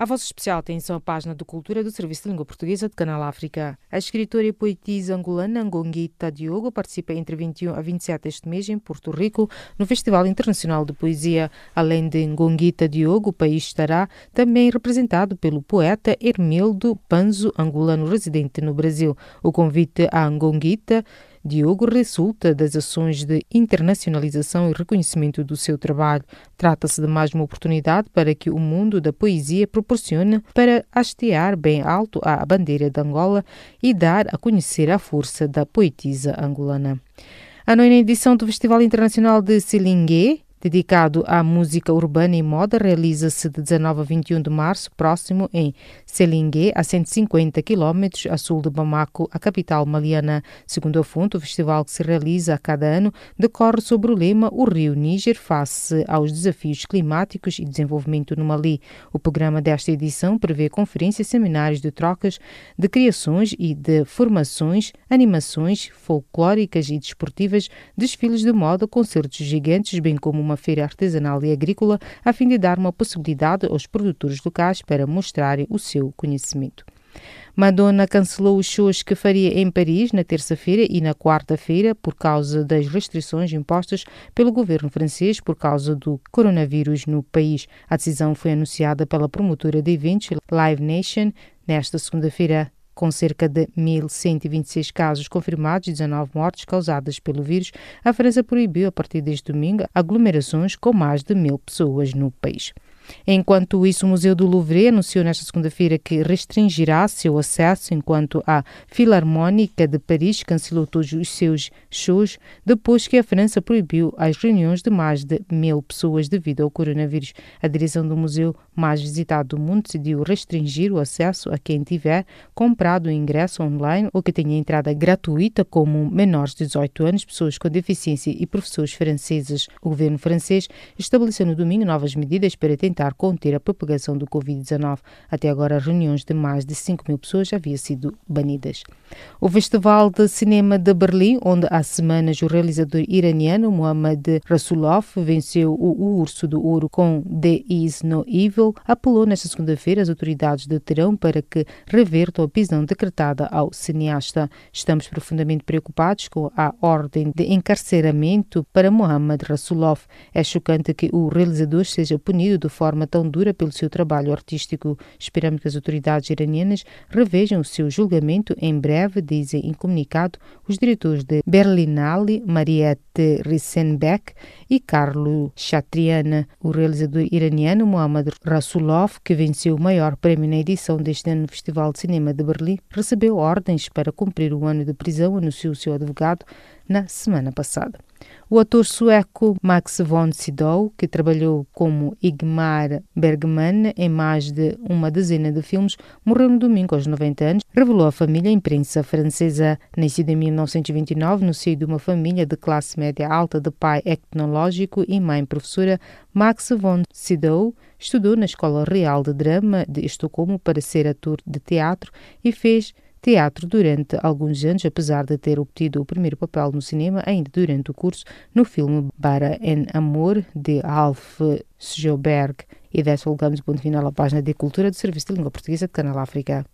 Vossa especial atenção à página de cultura do Serviço de Língua Portuguesa de Canal África. A escritora e poetisa angolana Ngonguita Diogo participa entre 21 a 27 deste mês em Porto Rico, no Festival Internacional de Poesia. Além de Ngonguita Diogo, o país estará também representado pelo poeta Hermildo Panzo, angolano residente no Brasil. O convite a Ngonguita Diogo resulta das ações de internacionalização e reconhecimento do seu trabalho. Trata-se de mais uma oportunidade para que o mundo da poesia proporcione para hastear bem alto a bandeira de Angola e dar a conhecer a força da poetisa angolana. A nona edição do Festival Internacional de Silingué dedicado à música urbana e moda, realiza-se de 19 a 21 de março próximo em Selingué, a 150 km a sul de Bamako, a capital maliana. Segundo a fonte, o festival que se realiza a cada ano decorre sobre o lema O Rio Níger face aos desafios climáticos e desenvolvimento no Mali. O programa desta edição prevê conferências, seminários de trocas de criações e de formações, animações folclóricas e desportivas, desfiles de moda, concertos gigantes, bem como uma feira artesanal e agrícola, a fim de dar uma possibilidade aos produtores locais para mostrarem o seu conhecimento. Madonna cancelou os shows que faria em Paris na terça-feira e na quarta-feira por causa das restrições impostas pelo governo francês por causa do coronavírus no país. A decisão foi anunciada pela promotora de eventos Live Nation nesta segunda-feira com cerca de 1.126 casos confirmados e 19 mortes causadas pelo vírus, a França proibiu a partir deste domingo aglomerações com mais de mil pessoas no país. Enquanto isso, o Museu do Louvre anunciou nesta segunda-feira que restringirá seu acesso enquanto a Filarmónica de Paris cancelou todos os seus shows depois que a França proibiu as reuniões de mais de mil pessoas devido ao coronavírus. A direção do museu mais visitado do mundo decidiu restringir o acesso a quem tiver comprado o ingresso online ou que tenha entrada gratuita, como menores de 18 anos, pessoas com deficiência e professores franceses. O governo francês estabeleceu no domingo novas medidas para tentar tentar conter a propagação do Covid-19. Até agora, reuniões de mais de 5 mil pessoas já haviam sido banidas. O Festival de Cinema de Berlim, onde há semanas o realizador iraniano Mohammad Rasulov venceu o Urso do Ouro com The Is No Evil, apelou nesta segunda-feira as autoridades de Teherão para que revertam a prisão decretada ao cineasta. Estamos profundamente preocupados com a ordem de encarceramento para Mohammad Rasulov. É chocante que o realizador seja punido de forma forma tão dura pelo seu trabalho artístico. Esperamos que as autoridades iranianas revejam o seu julgamento em breve, dizem em comunicado os diretores de Berlinale, Mariette Rissenbeck e Carlo Chatriana. O realizador iraniano Mohammad Rasulov, que venceu o maior prémio na edição deste ano no Festival de Cinema de Berlim, recebeu ordens para cumprir o ano de prisão, anunciou o seu advogado na semana passada. O ator sueco Max von Sydow, que trabalhou como Igmar Bergman em mais de uma dezena de filmes, morreu no domingo aos 90 anos, revelou a família à imprensa francesa. Nascido em 1929 no seio de uma família de classe média alta de pai etnológico e mãe professora, Max von Sydow estudou na Escola Real de Drama de Estocolmo para ser ator de teatro e fez teatro durante alguns anos, apesar de ter obtido o primeiro papel no cinema ainda durante o curso no filme Bara en Amor, de Alf Sjoberg. E dessa colocamos o ponto final à página de Cultura do Serviço de Língua Portuguesa de Canal África.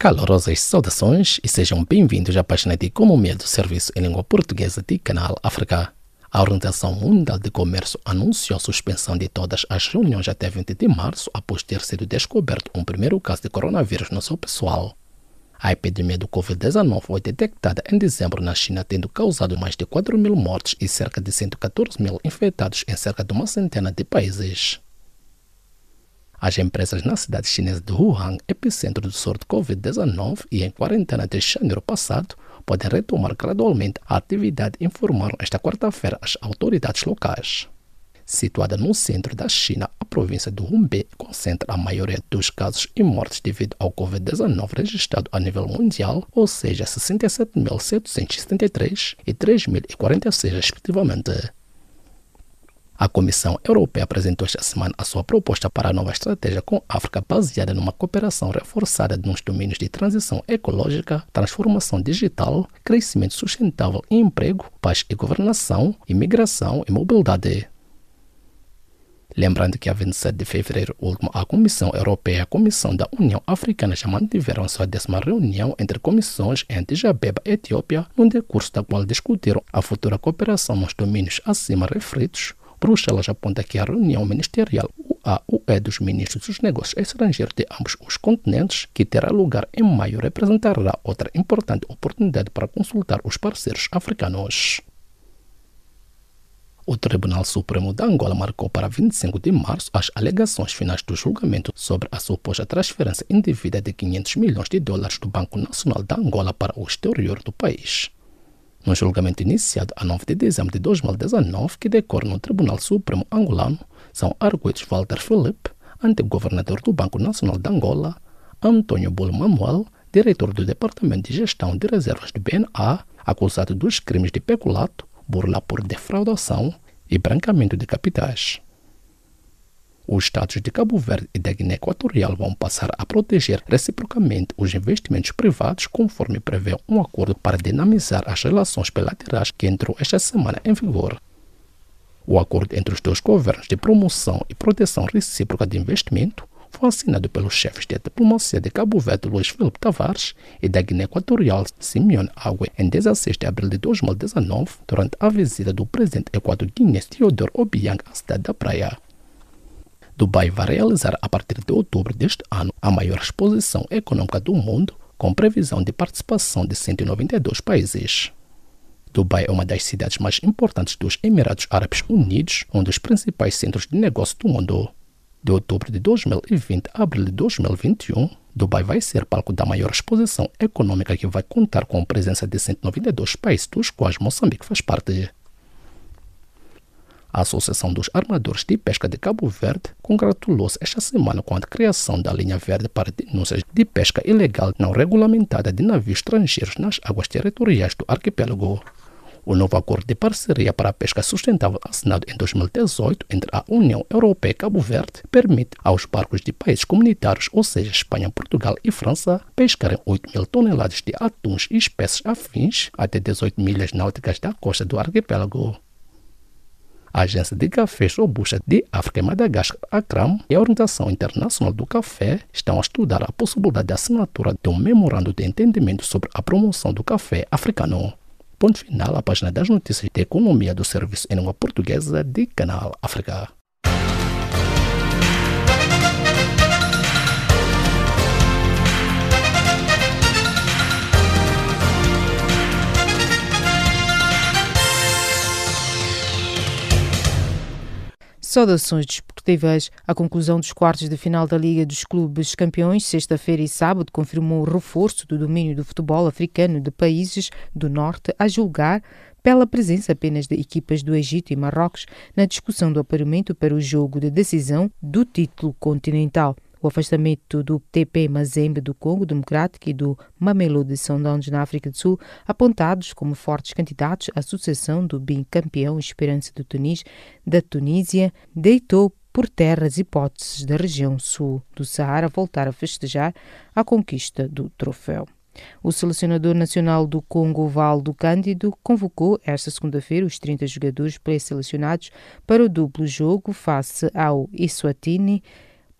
Calorosas saudações e sejam bem-vindos à página de Economia do Serviço em Língua Portuguesa de Canal África. A Organização Mundial de Comércio anunciou a suspensão de todas as reuniões até 20 de março após ter sido descoberto um primeiro caso de coronavírus no seu pessoal. A epidemia do Covid-19 foi detectada em dezembro na China, tendo causado mais de 4 mil mortes e cerca de 114 mil infectados em cerca de uma centena de países. As empresas na cidade chinesa de Wuhan, epicentro do surto Covid-19 e em quarentena desde janeiro passado, podem retomar gradualmente a atividade, informaram esta quarta-feira as autoridades locais. Situada no centro da China, a província de Hubei concentra a maioria dos casos e mortes devido ao Covid-19 registrado a nível mundial, ou seja, 67.773 e 3.046 respectivamente. A Comissão Europeia apresentou esta semana a sua proposta para a nova estratégia com a África baseada numa cooperação reforçada nos domínios de transição ecológica, transformação digital, crescimento sustentável e emprego, paz e governação, imigração e mobilidade. Lembrando que a 27 de fevereiro último, a Comissão Europeia e a Comissão da União Africana já mantiveram sua décima reunião entre comissões em Addis Abeba, Etiópia, no decurso da qual discutiram a futura cooperação nos domínios acima referidos Bruxelas aponta que a reunião ministerial UAUE dos ministros dos negócios estrangeiros de ambos os continentes, que terá lugar em maio, representará outra importante oportunidade para consultar os parceiros africanos. O Tribunal Supremo da Angola marcou para 25 de março as alegações finais do julgamento sobre a suposta transferência indevida de 500 milhões de dólares do Banco Nacional da Angola para o exterior do país. No julgamento iniciado a 9 de dezembro de 2019, que decorre no Tribunal Supremo angolano, são arguidos Walter Felipe, antigo governador do Banco Nacional de Angola, Antônio Bolo Manuel, diretor do Departamento de Gestão de Reservas do BNA, acusado dos crimes de peculato, burla por defraudação e branqueamento de capitais os Estados de Cabo Verde e da Guiné Equatorial vão passar a proteger reciprocamente os investimentos privados, conforme prevê um acordo para dinamizar as relações bilaterais que entrou esta semana em vigor. O acordo entre os dois governos de promoção e proteção recíproca de investimento foi assinado pelos chefes de diplomacia de Cabo Verde, Luiz Felipe Tavares, e da Guiné Equatorial, Simeone Ague, em 16 de abril de 2019, durante a visita do presidente equatoriano Teodoro Obiang à cidade da Praia. Dubai vai realizar a partir de outubro deste ano a maior exposição econômica do mundo, com previsão de participação de 192 países. Dubai é uma das cidades mais importantes dos Emirados Árabes Unidos, um dos principais centros de negócio do mundo. De outubro de 2020 a abril de 2021, Dubai vai ser palco da maior exposição econômica que vai contar com a presença de 192 países, dos quais Moçambique faz parte. A Associação dos Armadores de Pesca de Cabo Verde congratulou-se esta semana com a criação da linha verde para denúncias de pesca ilegal não regulamentada de navios estrangeiros nas águas territoriais do arquipélago. O novo acordo de parceria para a pesca sustentável assinado em 2018 entre a União Europeia e Cabo Verde permite aos barcos de países comunitários, ou seja, Espanha, Portugal e França, pescarem 8 mil toneladas de atuns e espécies afins até 18 milhas náuticas da costa do arquipélago. A Agência de Cafés Robusta de África e Madagascar, ACRAM, e a Organização Internacional do Café estão a estudar a possibilidade de assinatura de um memorando de entendimento sobre a promoção do café africano. Ponto final à página das notícias de economia do serviço em língua portuguesa de Canal África. Saudações desportivas. A conclusão dos quartos de final da Liga dos Clubes Campeões, sexta-feira e sábado, confirmou o reforço do domínio do futebol africano de países do Norte, a julgar pela presença apenas de equipas do Egito e Marrocos na discussão do apuramento para o jogo de decisão do título continental. O afastamento do TP Mazembe do Congo Democrático e do Mamelodi Sundowns na África do Sul, apontados como fortes candidatos à sucessão do bicampeão Esperança do Tunis da Tunísia, deitou por terra as hipóteses da região sul do Saara voltar a festejar a conquista do troféu. O selecionador nacional do Congo, Valdo Cândido, convocou esta segunda-feira os 30 jogadores pré-selecionados para o duplo jogo face ao Eswatini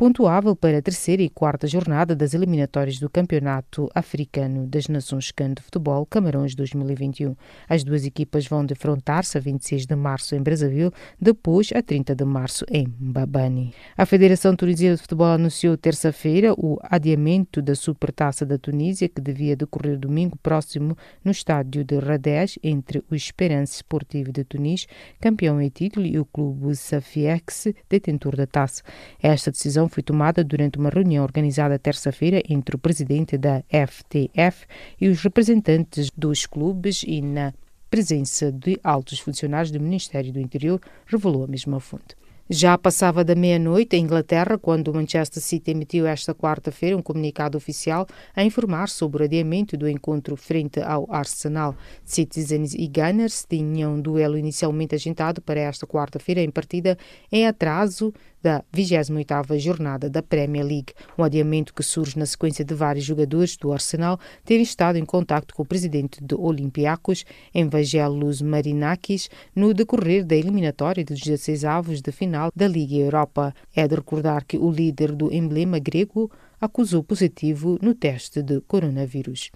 pontuável para a terceira e quarta jornada das eliminatórias do Campeonato Africano das Nações CAN de Futebol Camarões 2021. As duas equipas vão defrontar-se a 26 de março em Brazzaville, depois a 30 de março em Babani. A Federação Tunísia de Futebol anunciou terça-feira o adiamento da Supertaça da Tunísia, que devia decorrer domingo próximo no estádio de Radej, entre o Esperance Esportivo de Tunis, campeão em título, e o clube Safiex, detentor da taça. Esta decisão foi tomada durante uma reunião organizada terça-feira entre o presidente da FTF e os representantes dos clubes e na presença de altos funcionários do Ministério do Interior, revelou a mesma fonte. Já passava da meia-noite em Inglaterra quando o Manchester City emitiu esta quarta-feira um comunicado oficial a informar sobre o adiamento do encontro frente ao Arsenal. Citizens e Gunners tinham um duelo inicialmente agendado para esta quarta-feira em partida em atraso da 28ª jornada da Premier League, um adiamento que surge na sequência de vários jogadores do Arsenal terem estado em contacto com o presidente do Olympiacos, Evangelos Marinakis, no decorrer da eliminatória dos 16 avos de final da Liga Europa. É de recordar que o líder do emblema grego acusou positivo no teste de coronavírus.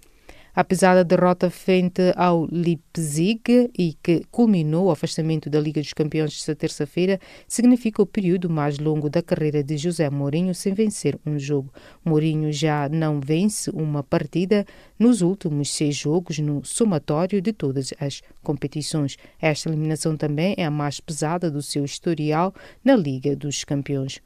Apesar da derrota frente ao Leipzig e que culminou o afastamento da Liga dos Campeões esta terça-feira, significa o período mais longo da carreira de José Mourinho sem vencer um jogo. Mourinho já não vence uma partida nos últimos seis jogos no somatório de todas as competições. Esta eliminação também é a mais pesada do seu historial na Liga dos Campeões.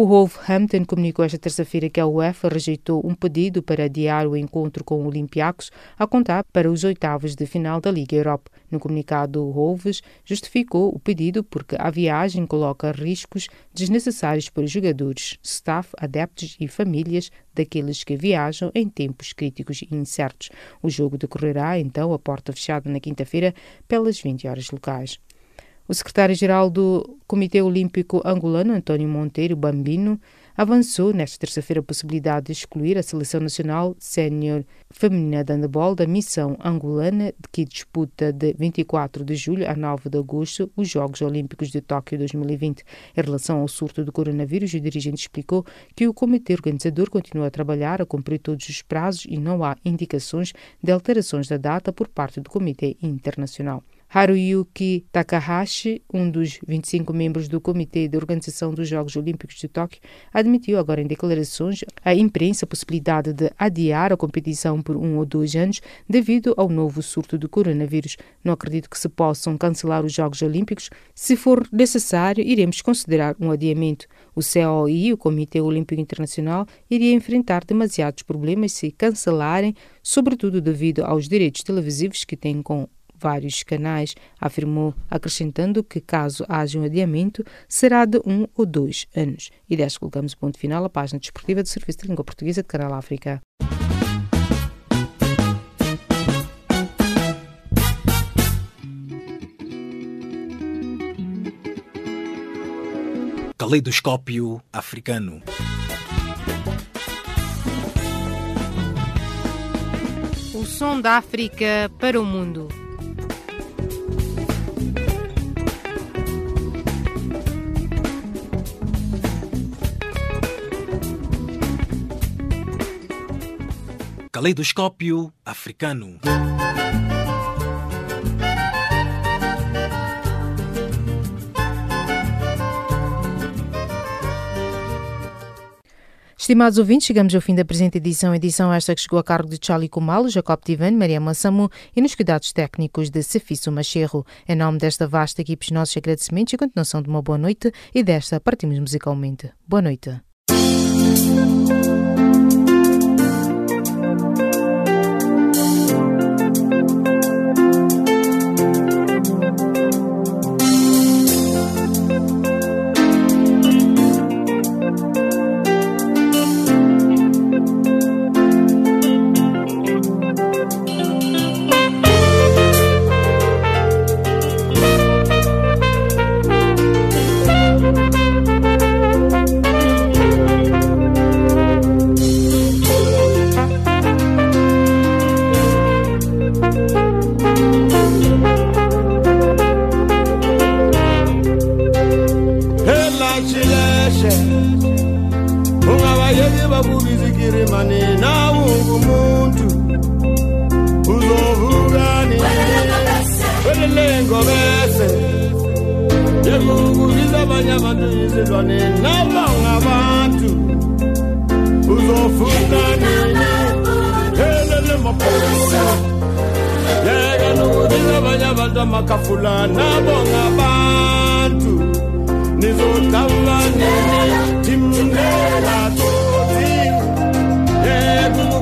O Wolverhampton comunicou esta terça-feira que a UEFA rejeitou um pedido para adiar o encontro com o Olympiacos a contar para os oitavos de final da Liga Europa. No comunicado, o Wolves justificou o pedido porque a viagem coloca riscos desnecessários para os jogadores, staff, adeptos e famílias daqueles que viajam em tempos críticos e incertos. O jogo decorrerá então a porta fechada na quinta-feira pelas 20 horas locais. O secretário-geral do Comitê Olímpico Angolano, António Monteiro Bambino, avançou nesta terça-feira a possibilidade de excluir a Seleção Nacional Sénior Feminina de Handebol da missão angolana, que disputa de 24 de julho a 9 de agosto os Jogos Olímpicos de Tóquio 2020. Em relação ao surto do coronavírus, o dirigente explicou que o comitê organizador continua a trabalhar a cumprir todos os prazos e não há indicações de alterações da data por parte do Comitê Internacional. Haruyuki Takahashi, um dos 25 membros do Comitê de Organização dos Jogos Olímpicos de Tóquio, admitiu agora em declarações à imprensa a possibilidade de adiar a competição por um ou dois anos devido ao novo surto do coronavírus. Não acredito que se possam cancelar os Jogos Olímpicos. Se for necessário, iremos considerar um adiamento. O COI, o Comitê Olímpico Internacional, iria enfrentar demasiados problemas se cancelarem, sobretudo devido aos direitos televisivos que têm com vários canais, afirmou, acrescentando que, caso haja um adiamento, será de um ou dois anos. E desta colocamos o ponto final à página desportiva do Serviço de Língua Portuguesa de Canal África. Caleidoscópio africano. O som da África para o mundo. Caleidoscópio africano. Estimados ouvintes, chegamos ao fim da presente edição. edição esta que chegou a cargo de Charlie Kumalo, Jacob Tivan, Maria Massamu e nos cuidados técnicos de Cefiso Macherro. Em nome desta vasta equipe, os nossos agradecimentos e continuação de uma boa noite e desta partimos musicalmente. Boa noite. uzovane nawe ngumuntu uzovukani welelengo bese njengokubiza abanye abantu izilwane nawe ngabantu. Uzovukani helele maphoyisa. Yeke nokubiza abanye abantu amakafula nabo ngabantu. Nizodabanini timlela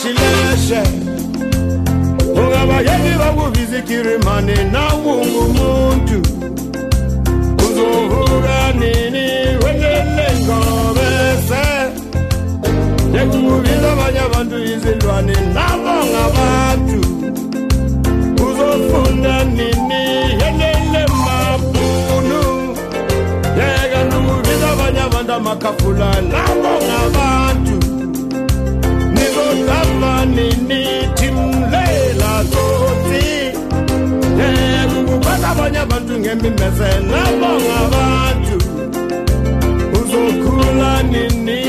chileshe ungabayeki bakubiza ikirimane nawungumuntu uzovuka nini? Welele ngobese yekubiza abanye abantu izilwane nabo ngabantu uzofunda nini? Yelele mabunu. Yeka nokubiza abanye abantu amakafula nabo ngabantu hlangane nithi mlela tsotsi. Ekukuphatha abanye abantu ngemimezela bongabantu uzokhula nini?